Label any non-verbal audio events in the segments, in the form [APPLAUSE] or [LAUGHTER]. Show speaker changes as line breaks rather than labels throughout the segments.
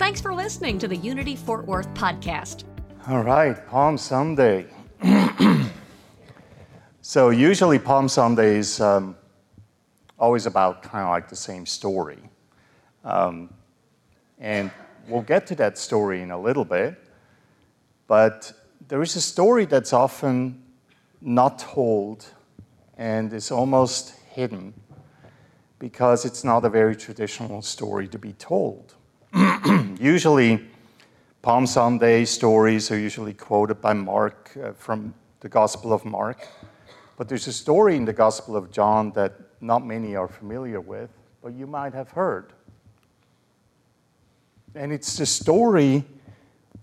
Thanks for listening to the Unity Fort Worth podcast.
All right, Palm Sunday. [CLEARS THROAT] so, usually, Palm Sunday is um, always about kind of like the same story. Um, and we'll get to that story in a little bit. But there is a story that's often not told and is almost hidden because it's not a very traditional story to be told. [CLEARS THROAT] usually, Palm Sunday stories are usually quoted by Mark uh, from the Gospel of Mark. But there's a story in the Gospel of John that not many are familiar with, but you might have heard. And it's the story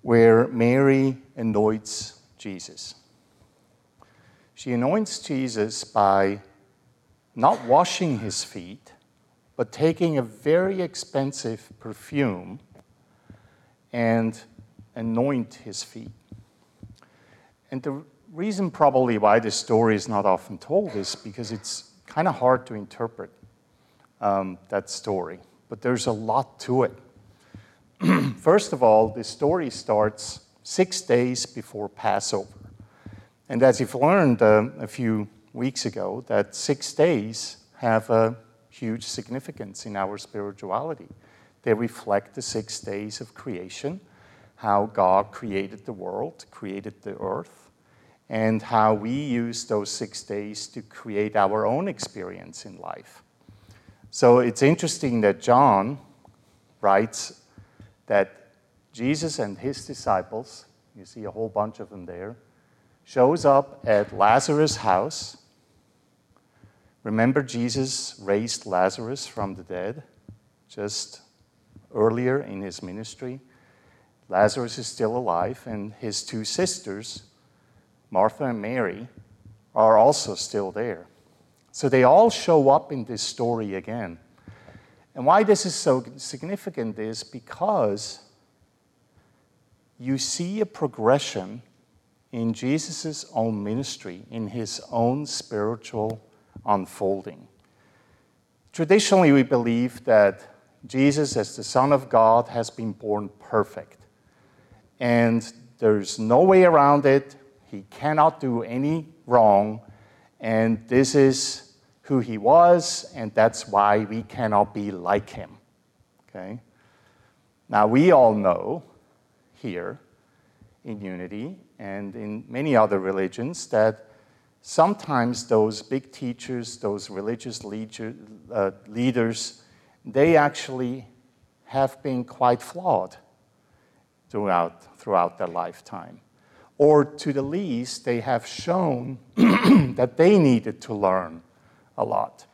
where Mary anoints Jesus. She anoints Jesus by not washing his feet, but taking a very expensive perfume and anoint his feet. And the reason, probably, why this story is not often told is because it's kind of hard to interpret um, that story. But there's a lot to it. [CLEARS THROAT] First of all, the story starts six days before Passover. And as you've learned uh, a few weeks ago, that six days have a huge significance in our spirituality. They reflect the six days of creation, how God created the world, created the earth, and how we use those six days to create our own experience in life. So it's interesting that John writes that Jesus and his disciples, you see a whole bunch of them there, shows up at Lazarus' house. Remember, Jesus raised Lazarus from the dead just earlier in his ministry. Lazarus is still alive, and his two sisters, Martha and Mary, are also still there. So they all show up in this story again. And why this is so significant is because you see a progression in Jesus' own ministry, in his own spiritual unfolding. Traditionally, we believe that Jesus, as the Son of God, has been born perfect. And there's no way around it. He cannot do any wrong. And this is who he was, and that's why we cannot be like him. Okay? Now, we all know here in Unity and in many other religions that sometimes those big teachers, those religious uh, leaders, they actually have been quite flawed throughout, throughout their lifetime. Or to the least, they have shown [CLEARS THROAT] that they needed to learn a lot.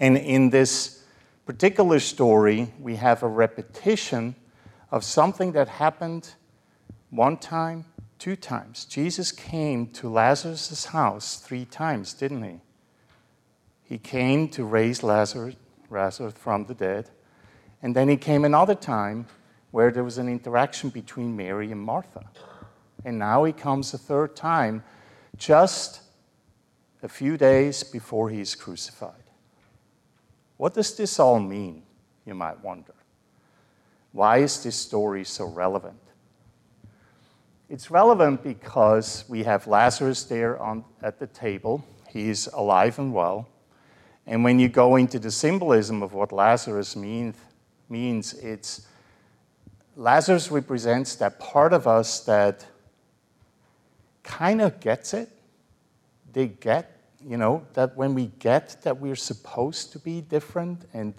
And in this particular story, we have a repetition of something that happened one time, two times. Jesus came to Lazarus' house three times, didn't he? He came to raise Lazarus, Lazarus from the dead. And then he came another time where there was an interaction between Mary and Martha. And now he comes a third time just a few days before he is crucified. What does this all mean, you might wonder? Why is this story so relevant? It's relevant because we have Lazarus there on, at the table. He's alive and well. And when you go into the symbolism of what Lazarus means, means it's Lazarus represents that part of us that kind of gets it, they get, you know, that when we get that we're supposed to be different and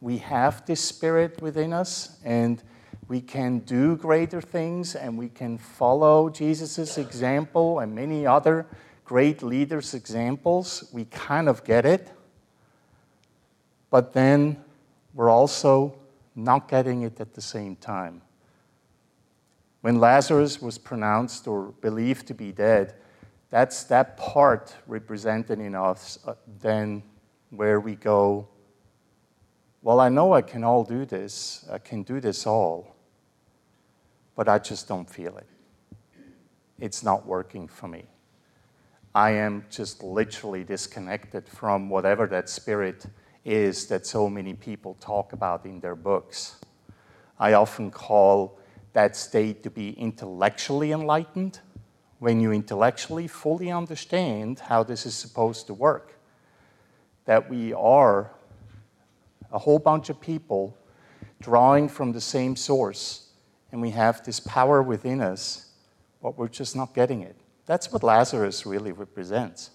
we have this spirit within us and we can do greater things and we can follow Jesus' example and many other great leaders' examples, we kind of get it. But then we're also not getting it at the same time. When Lazarus was pronounced or believed to be dead, that's that part represented in us, uh, then where we go, well, I know I can all do this, I can do this all, but I just don't feel it. It's not working for me. I am just literally disconnected from whatever that spirit is that so many people talk about in their books. I often call that state to be intellectually enlightened when you intellectually fully understand how this is supposed to work. That we are a whole bunch of people drawing from the same source, and we have this power within us, but we're just not getting it. That's what Lazarus really represents.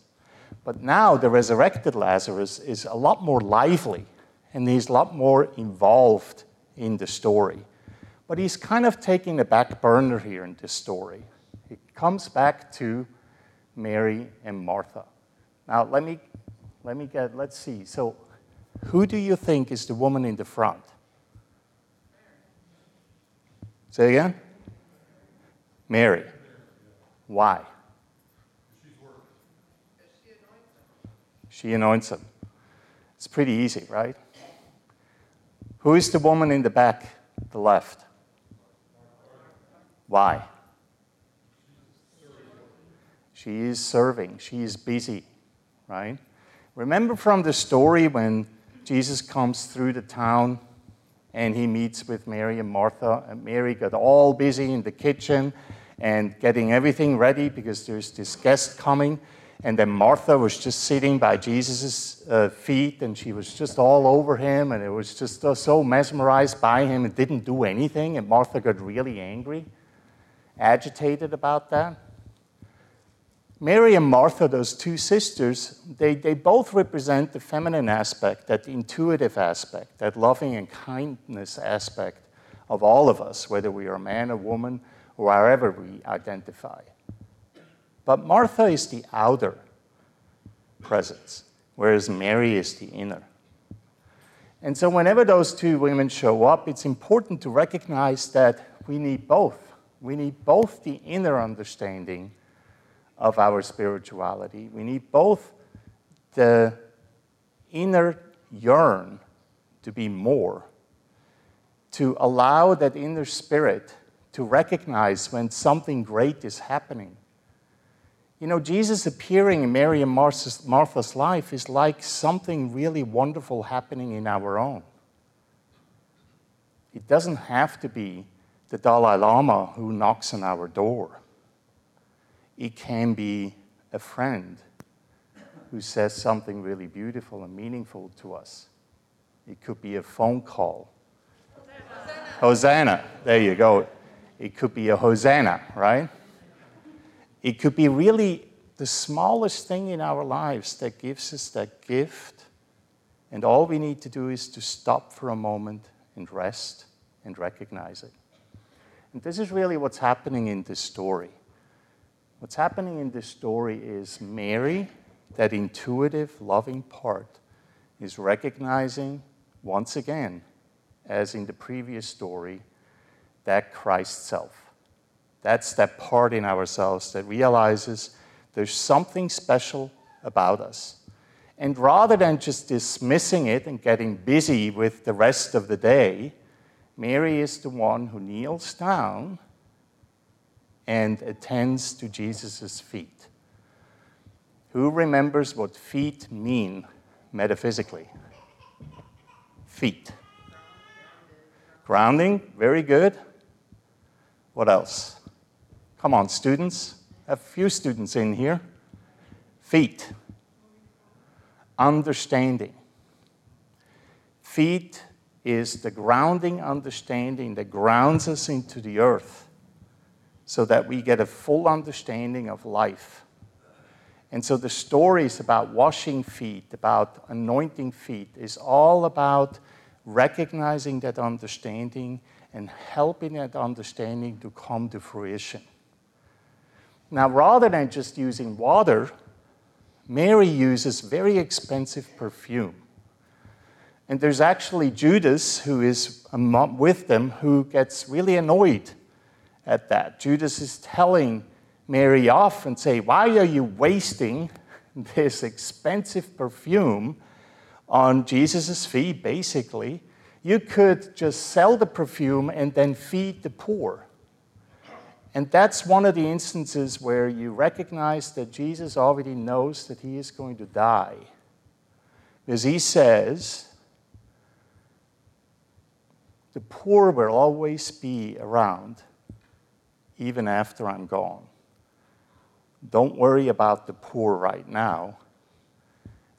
But now the resurrected Lazarus is a lot more lively and he's a lot more involved in the story. But he's kind of taking a back burner here in this story. It comes back to Mary and Martha. Now let me let me get let's see. So who do you think is the woman in the front? Say again? Mary. Why? She anoints him. It's pretty easy, right? Who is the woman in the back, the left? Why? She is serving. She is busy, right? Remember from the story when Jesus comes through the town and he meets with Mary and Martha, and Mary got all busy in the kitchen and getting everything ready because there's this guest coming. And then Martha was just sitting by Jesus' uh, feet and she was just all over him and it was just uh, so mesmerized by him and didn't do anything. And Martha got really angry, agitated about that. Mary and Martha, those two sisters, they, they both represent the feminine aspect, that intuitive aspect, that loving and kindness aspect of all of us, whether we are a man or woman or however we identify. But Martha is the outer presence, whereas Mary is the inner. And so, whenever those two women show up, it's important to recognize that we need both. We need both the inner understanding of our spirituality, we need both the inner yearn to be more, to allow that inner spirit to recognize when something great is happening you know, Jesus appearing in Mary and Martha's, Martha's life is like something really wonderful happening in our own. It doesn't have to be the Dalai Lama who knocks on our door. It can be a friend who says something really beautiful and meaningful to us. It could be a phone call. Hosanna. Hosanna. There you go. It could be a Hosanna, right? It could be really the smallest thing in our lives that gives us that gift. And all we need to do is to stop for a moment and rest and recognize it. And this is really what's happening in this story. What's happening in this story is Mary, that intuitive, loving part, is recognizing once again, as in the previous story, that Christ self. That's that part in ourselves that realizes there's something special about us. And rather than just dismissing it and getting busy with the rest of the day, Mary is the one who kneels down and attends to Jesus' feet. Who remembers what feet mean metaphysically? Feet. Grounding, very good. What else? Come on, students. A few students in here. Feet. Understanding. Feet is the grounding understanding that grounds us into the earth so that we get a full understanding of life. And so the stories about washing feet, about anointing feet, is all about recognizing that understanding and helping that understanding to come to fruition. Now, rather than just using water, Mary uses very expensive perfume. And there's actually Judas, who is with them, who gets really annoyed at that. Judas is telling Mary off and say, "Why are you wasting this expensive perfume on Jesus' feet basically?" You could just sell the perfume and then feed the poor. And that's one of the instances where you recognize that Jesus already knows that he is going to die. Because he says, the poor will always be around, even after I'm gone. Don't worry about the poor right now.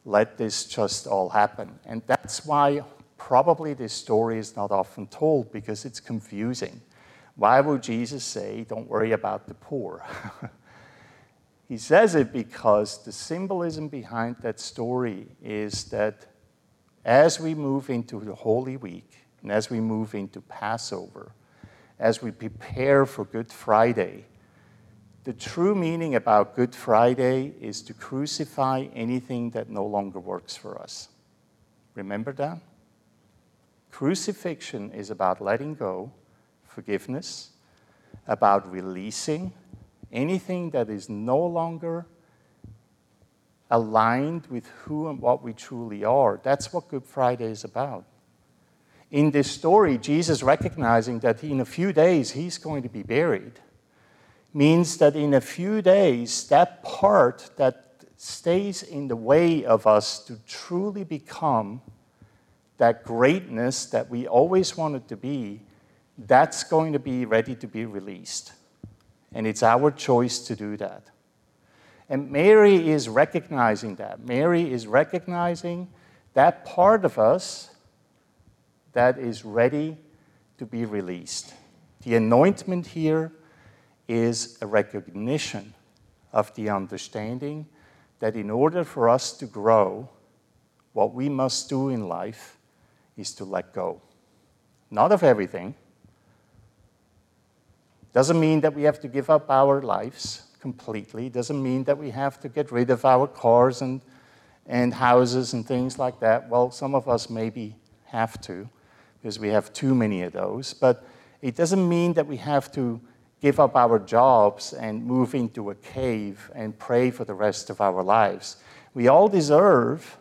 Let this just all happen. And that's why probably this story is not often told because it's confusing. Why would Jesus say, Don't worry about the poor? [LAUGHS] he says it because the symbolism behind that story is that as we move into the Holy Week and as we move into Passover, as we prepare for Good Friday, the true meaning about Good Friday is to crucify anything that no longer works for us. Remember that? Crucifixion is about letting go, forgiveness, about releasing anything that is no longer aligned with who and what we truly are. That's what Good Friday is about. In this story, Jesus recognizing that in a few days he's going to be buried means that in a few days, that part that stays in the way of us to truly become that greatness that we always wanted to be, that's going to be ready to be released. And it's our choice to do that. And Mary is recognizing that. Mary is recognizing that part of us that is ready to be released. The anointment here is a recognition of the understanding that in order for us to grow, what we must do in life is to let go. Not of everything. Doesn't mean that we have to give up our lives completely. Doesn't mean that we have to get rid of our cars and, and houses and things like that. Well, some of us maybe have to because we have too many of those. But it doesn't mean that we have to give up our jobs and move into a cave and pray for the rest of our lives. We all deserve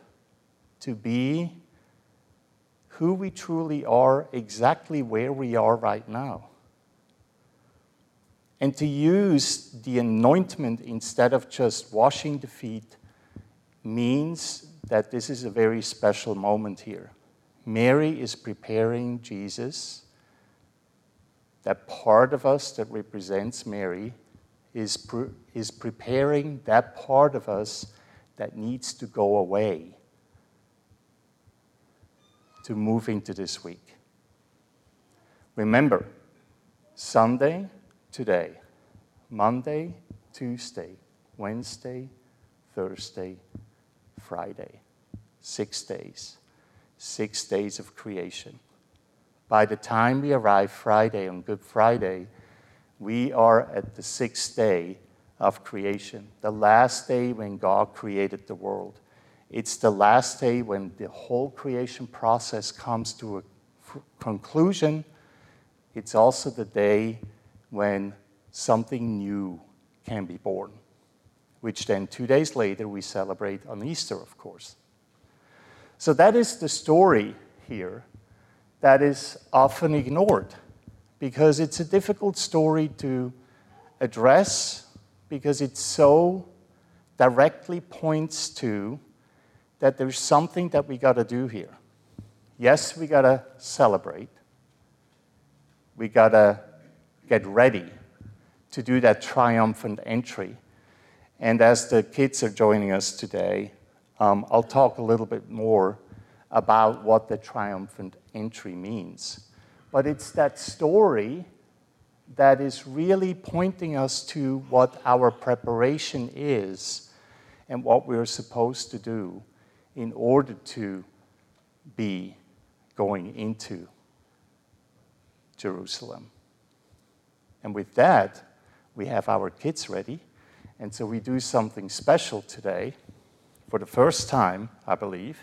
to be who we truly are, exactly where we are right now. And to use the anointment instead of just washing the feet means that this is a very special moment here. Mary is preparing Jesus. That part of us that represents Mary is, pre- is preparing that part of us that needs to go away to move into this week. Remember, Sunday, today, Monday, Tuesday, Wednesday, Thursday, Friday. Six days. Six days of creation. By the time we arrive Friday on Good Friday, we are at the sixth day of creation, the last day when God created the world. It's the last day when the whole creation process comes to a conclusion. It's also the day when something new can be born, which then two days later we celebrate on Easter, of course. So that is the story here that is often ignored because it's a difficult story to address because it so directly points to that there's something that we got to do here. Yes, we got to celebrate. We got to get ready to do that triumphant entry. And as the kids are joining us today, um, I'll talk a little bit more about what the triumphant entry means. But it's that story that is really pointing us to what our preparation is and what we're supposed to do in order to be going into Jerusalem. And with that, we have our kids ready. And so we do something special today for the first time, I believe.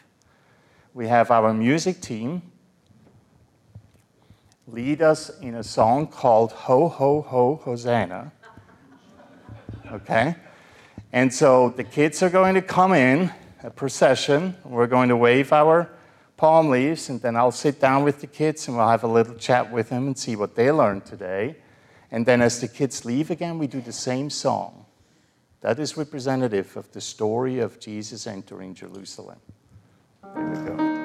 We have our music team. lead us in a song called Ho, Ho, Ho, Hosanna. Okay? And so the kids are going to come in, a procession. We're going to wave our palm leaves, and then I'll sit down with the kids and we'll have a little chat with them and see what they learned today. And then as the kids leave again, we do the same song. That is representative of the story of Jesus entering Jerusalem. There we go.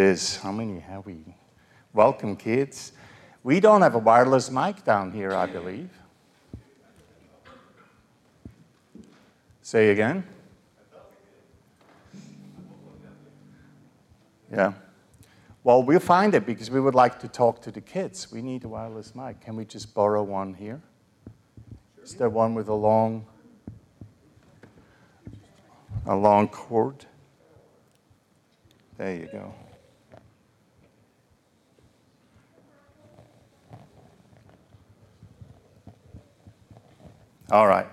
This. How many have we? Welcome, kids. We don't have a wireless mic down here, I believe. Say again. Yeah. Well, we'll find it because we would like to talk to the kids. We need a wireless mic. Can we just borrow one here? Is there one with a long, a long cord? There you go. All right.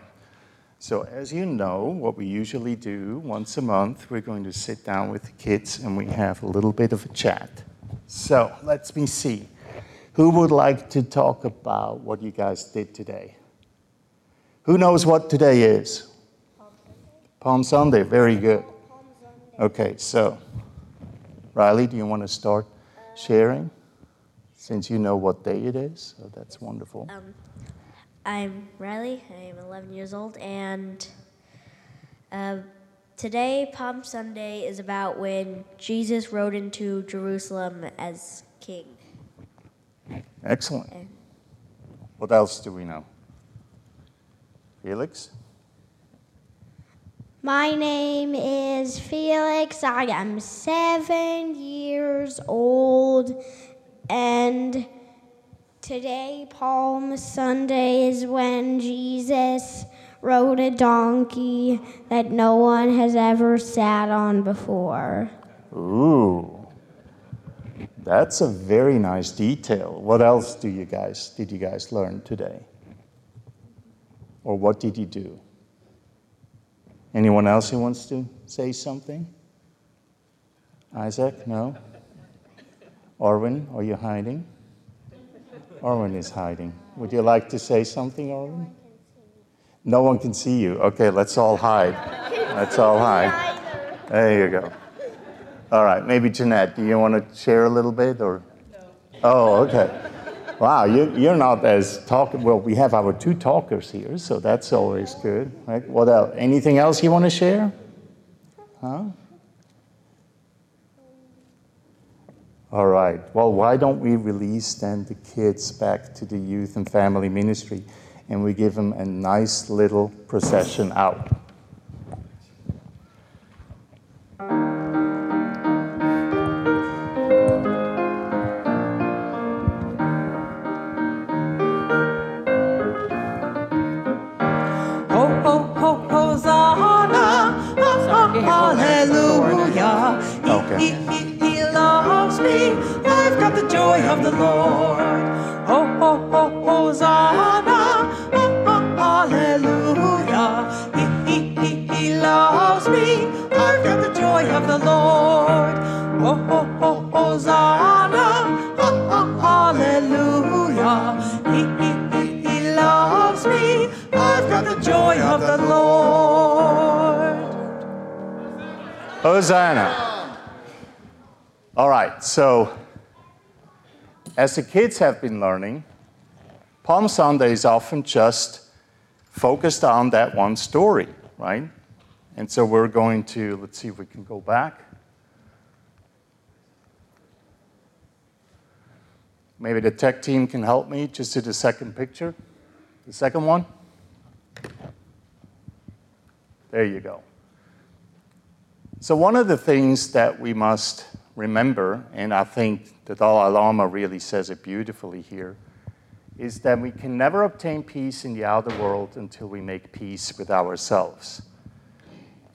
So, as you know, what we usually do once a month, we're going to sit down with the kids and we have a little bit of a chat. So, let me see. Who would like to talk about what you guys did today? Who knows what today is? Palm Sunday. Very good. Okay, so Riley, do you want to start sharing? Since you know what day it is, so that's wonderful. Um,
I'm Riley. I'm 11 years old, and uh, today, Palm Sunday, is about when Jesus rode into Jerusalem as king.
Excellent. And what else do we know? Felix?
My name is Felix. I am seven years old, and today, Palm Sunday, is when Jesus rode a donkey that no one has ever sat on before.
Ooh, that's a very nice detail. What else do you guys did you guys learn today? Or what did you do? Anyone else who wants to say something? Isaac? No? Orwin, are you hiding? Orwin is hiding. Would you like to say something, Orwin? No one can see you. Okay, let's all hide. Let's all hide. There you go. All right, maybe Jeanette, do you want to share a little bit or? No. Oh, okay. Wow, you, you're not as talking. Well, we have our two talkers here, so that's always good. Right? What else? Anything else you want to share? Huh? All right. Well, why don't we release then the kids back to the youth and family ministry and we give them a nice little procession out?
of the Lord. Oh, oh, oh, Hosanna, oh, oh, hallelujah. He, he, he, he loves me. I've got the joy of the Lord. Oh, oh, oh, Hosanna, oh, oh, hallelujah. He, he, he, he loves me. I've got the joy of the Lord.
Hosanna. All right, so as the kids have been learning, Palm Sunday is often just focused on that one story, right? And so we're going to, let's see if we can go back. Maybe the tech team can help me just to the second picture. The second one. There you go. So, one of the things that we must remember, and I think the Dalai Lama really says it beautifully here, is that we can never obtain peace in the outer world until we make peace with ourselves.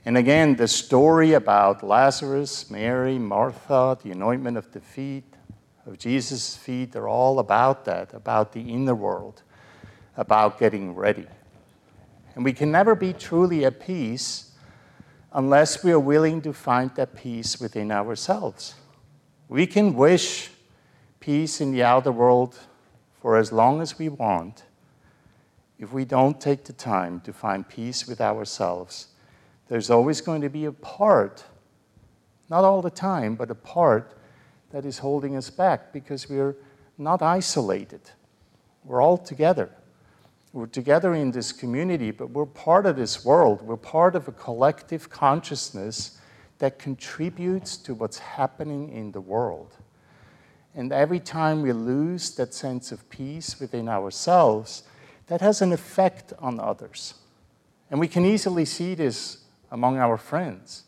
And again, the story about Lazarus, Mary, Martha, the anointment of the feet, of Jesus' feet, they're all about that, about the inner world, about getting ready. And we can never be truly at peace unless we are willing to find that peace within ourselves. We can wish peace in the outer world for as long as we want. If we don't take the time to find peace with ourselves, there's always going to be a part, not all the time, but a part that is holding us back because we're not isolated. We're all together. We're together in this community, but we're part of this world. We're part of a collective consciousness that contributes to what's happening in the world. And every time we lose that sense of peace within ourselves, that has an effect on others. And we can easily see this among our friends,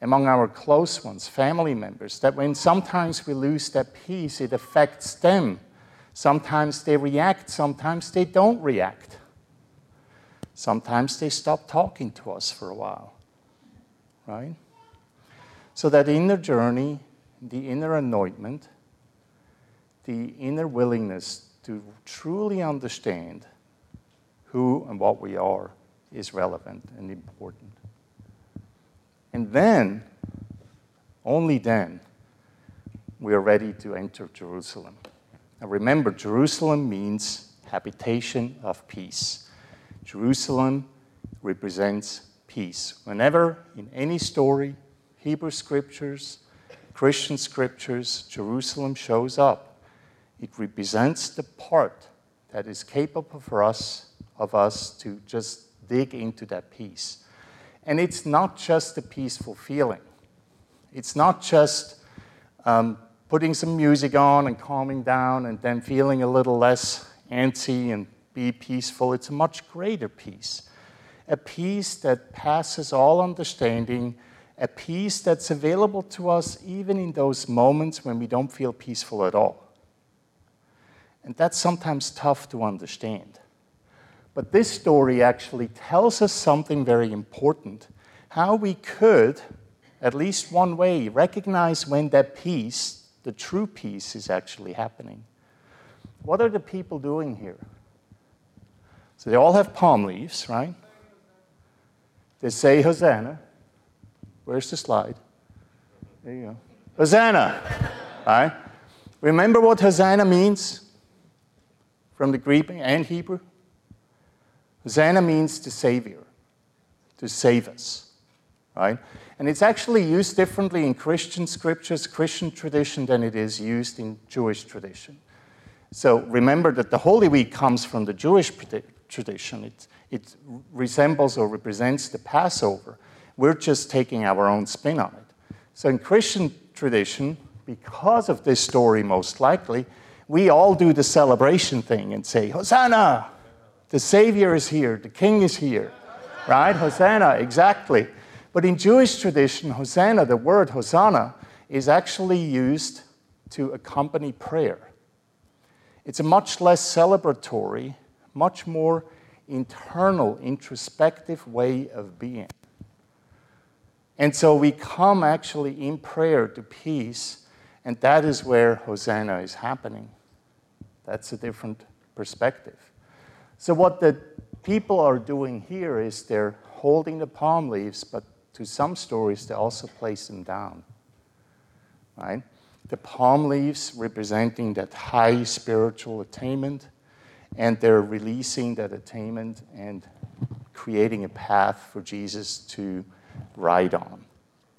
among our close ones, family members, that when sometimes we lose that peace, it affects them Sometimes they react, sometimes they don't react. Sometimes they stop talking to us for a while. Right? So, that inner journey, the inner anointment, the inner willingness to truly understand who and what we are is relevant and important. And then, only then, we are ready to enter Jerusalem. Now remember, Jerusalem means habitation of peace. Jerusalem represents peace. Whenever in any story, Hebrew scriptures, Christian scriptures, Jerusalem shows up, it represents the part that is capable for us of us to just dig into that peace. And it's not just a peaceful feeling. It's not just um, putting some music on and calming down and then feeling a little less antsy and be peaceful. It's a much greater peace. A peace that passes all understanding, a peace that's available to us even in those moments when we don't feel peaceful at all. And that's sometimes tough to understand. But this story actually tells us something very important how we could, at least one way, recognize when that peace, the true peace is actually happening. What are the people doing here? So they all have palm leaves, right? They say Hosanna. Where's the slide? There you go. Hosanna, [LAUGHS] right? Remember what Hosanna means from the Greek and Hebrew? Hosanna means the Savior, to save us, right? And it's actually used differently in Christian scriptures, Christian tradition, than it is used in Jewish tradition. So remember that the Holy Week comes from the Jewish tradition. It, it resembles or represents the Passover. We're just taking our own spin on it. So in Christian tradition, because of this story, most likely, we all do the celebration thing and say, Hosanna! The Savior is here, the King is here, right? Hosanna, exactly. But in Jewish tradition, Hosanna, the word Hosanna, is actually used to accompany prayer. It's a much less celebratory, much more internal, introspective way of being. And so we come actually in prayer to peace, and that is where Hosanna is happening. That's a different perspective. So, what the people are doing here is they're holding the palm leaves, but to some stories, they also place them down. Right? The palm leaves representing that high spiritual attainment, and they're releasing that attainment and creating a path for Jesus to ride on.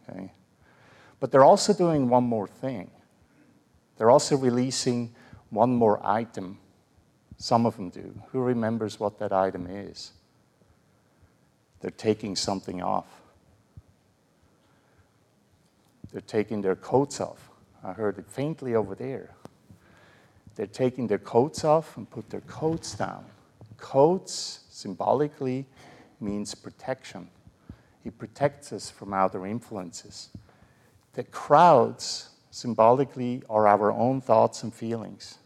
Okay? But they're also doing one more thing. They're also releasing one more item. Some of them do. Who remembers what that item is? They're taking something off. They're taking their coats off. I heard it faintly over there. They're taking their coats off and put their coats down. Coats symbolically means protection. It protects us from outer influences. The crowds symbolically are our own thoughts and feelings,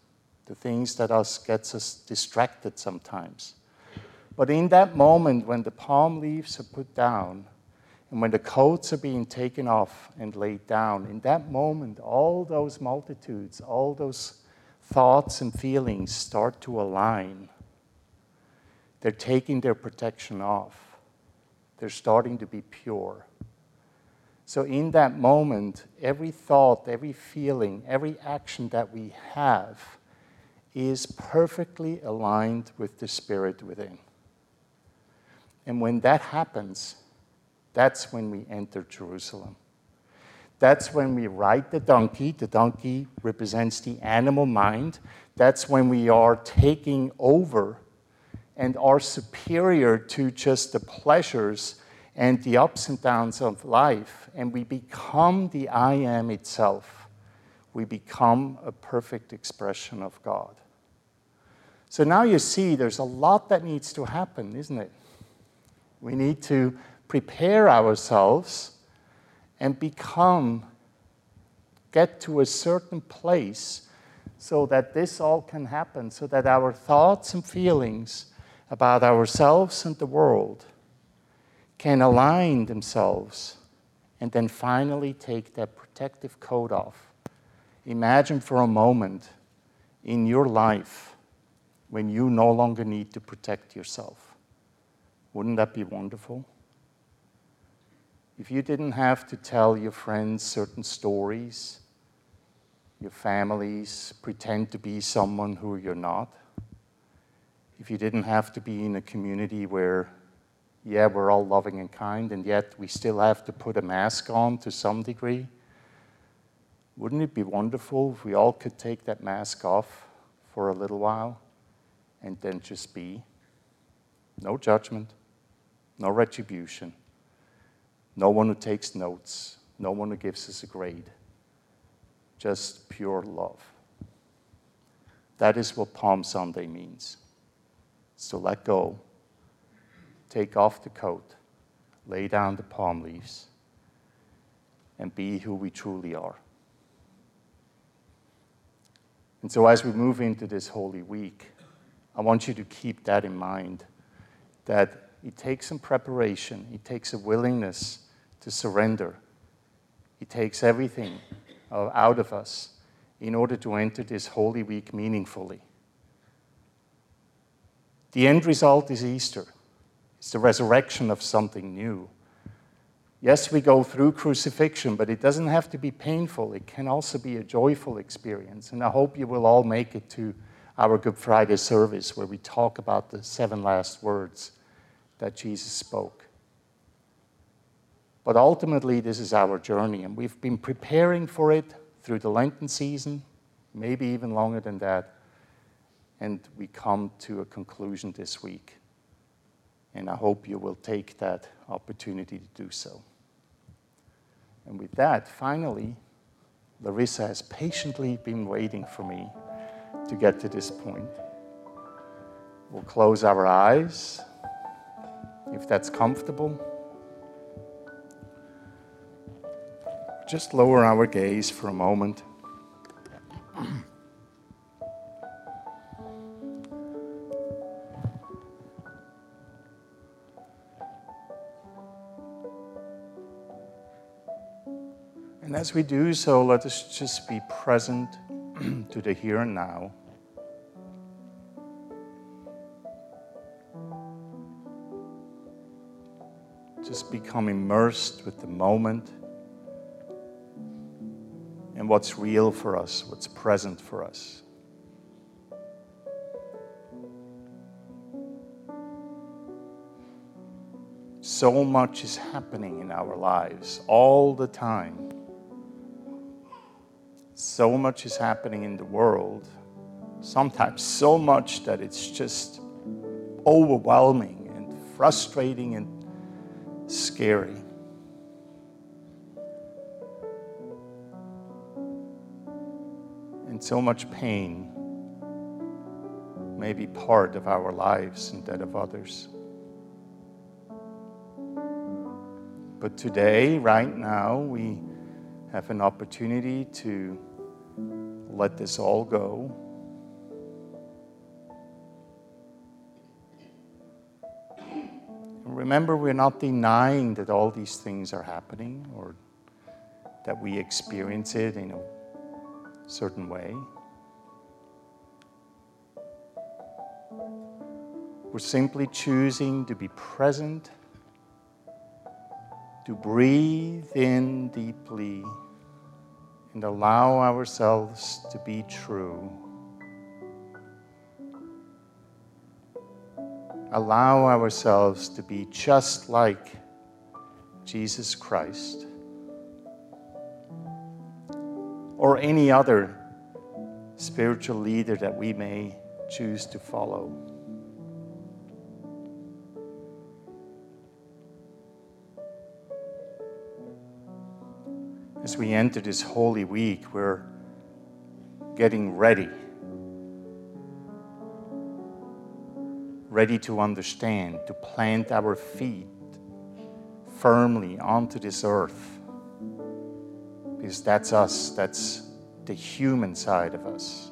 the things that us gets us distracted sometimes. But in that moment when the palm leaves are put down and when the coats are being taken off and laid down, in that moment, all those multitudes, all those thoughts and feelings start to align. They're taking their protection off, they're starting to be pure. So, in that moment, every thought, every feeling, every action that we have is perfectly aligned with the Spirit within. And when that happens, that's when we enter Jerusalem. That's when we ride the donkey. The donkey represents the animal mind. That's when we are taking over and are superior to just the pleasures and the ups and downs of life. And we become the I am itself. We become a perfect expression of God. So now you see there's a lot that needs to happen, isn't it? We need to prepare ourselves and become, get to a certain place so that this all can happen, so that our thoughts and feelings about ourselves and the world can align themselves and then finally take that protective coat off. Imagine for a moment in your life when you no longer need to protect yourself. Wouldn't that be wonderful? If you didn't have to tell your friends certain stories, your families pretend to be someone who you're not, if you didn't have to be in a community where, yeah, we're all loving and kind, and yet we still have to put a mask on to some degree, wouldn't it be wonderful if we all could take that mask off for a little while and then just be? No judgment, no retribution, no one who takes notes, no one who gives us a grade, just pure love. That is what Palm Sunday means. So let go, take off the coat, lay down the palm leaves, and be who we truly are. And so, as we move into this Holy Week, I want you to keep that in mind that it takes some preparation, it takes a willingness to surrender. It takes everything out of us in order to enter this Holy Week meaningfully. The end result is Easter. It's the resurrection of something new. Yes, we go through crucifixion, but it doesn't have to be painful. It can also be a joyful experience. And I hope you will all make it to our Good Friday service where we talk about the seven last words that Jesus spoke. But ultimately, this is our journey, and we've been preparing for it through the Lenten season, maybe even longer than that. And we come to a conclusion this week. And I hope you will take that opportunity to do so. And with that, finally, Larissa has patiently been waiting for me to get to this point. We'll close our eyes if that's comfortable. Just lower our gaze for a moment. And as we do so, let us just be present [CLEARS THROAT] to the here and now. Just become immersed with the moment and what's real for us, what's present for us. So much is happening in our lives all the time. So much is happening in the world. Sometimes so much that it's just overwhelming and frustrating and scary. So much pain may be part of our lives and that of others. But today, right now, we have an opportunity to let this all go. remember, we're not denying that all these things are happening or that we experience it in a certain way. We're simply choosing to be present, to breathe in deeply, and allow ourselves to be true. Allow ourselves to be just like Jesus Christ or any other spiritual leader that we may choose to follow. As we enter this Holy Week, we're getting ready. Ready to understand, to plant our feet firmly onto this earth. That's us, that's the human side of us.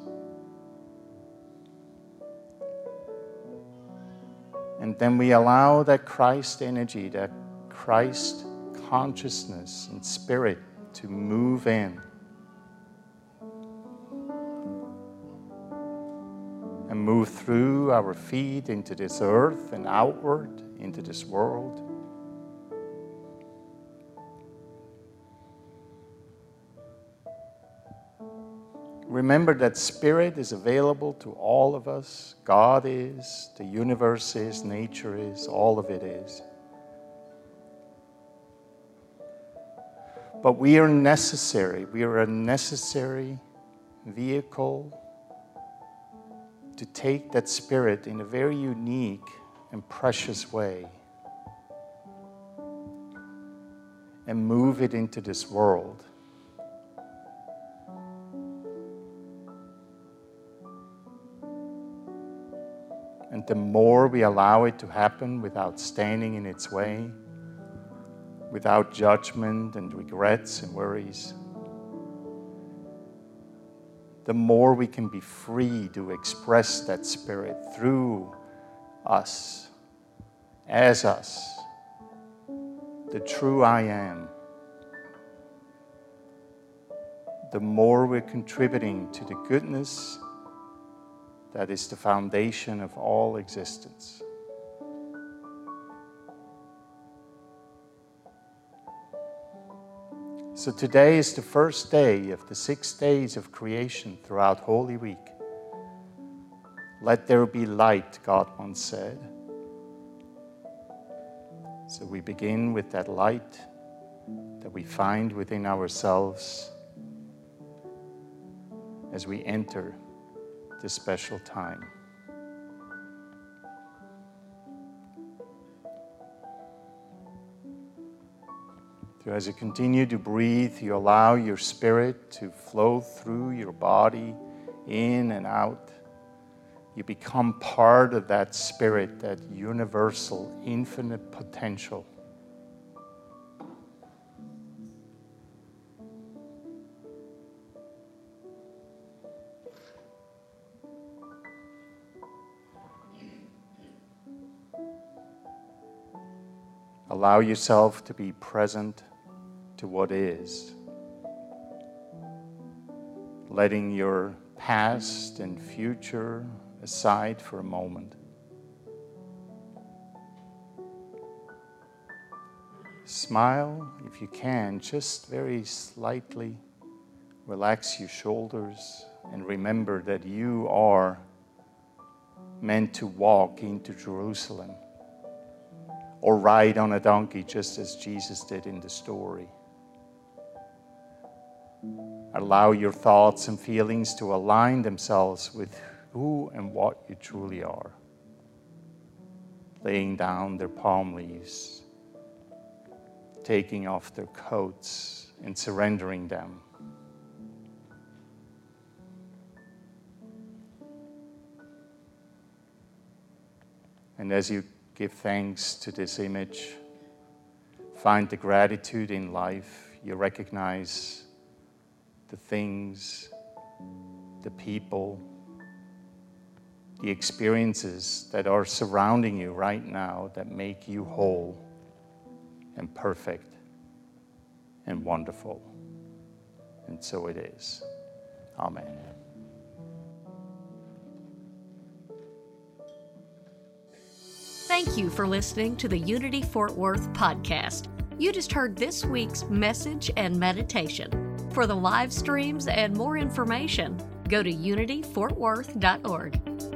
And then we allow that Christ energy, that Christ consciousness and spirit to move in. And move through our feet into this earth and outward into this world. Remember that Spirit is available to all of us. God is, the universe is, nature is, all of it is. But we are necessary. We are a necessary vehicle to take that spirit in a very unique and precious way and move it into this world. And the more we allow it to happen without standing in its way, without judgment and regrets and worries, the more we can be free to express that spirit through us, as us, the true I am. The more we're contributing to the goodness that is the foundation of all existence. So today is the first day of the six days of creation throughout Holy Week. Let there be light, God once said. So we begin with that light that we find within ourselves as we enter this special time. So as you continue to breathe, you allow your spirit to flow through your body, in and out. You become part of that spirit, that universal, infinite potential. Allow yourself to be present to what is. Letting your past and future aside for a moment. Smile if you can, just very slightly. Relax your shoulders and remember that you are meant to walk into Jerusalem or ride on a donkey just as Jesus did in the story. Allow your thoughts and feelings to align themselves with who and what you truly are. Laying down their palm leaves, taking off their coats, and surrendering them. And as you give thanks to this image, find the gratitude in life, you recognize the things, the people, the experiences that are surrounding you right now that make you whole and perfect and wonderful. And so it is. Amen.
Thank you for listening to the Unity Fort Worth podcast. You just heard this week's message and meditation. For the live streams and more information, go to unityfortworth.org.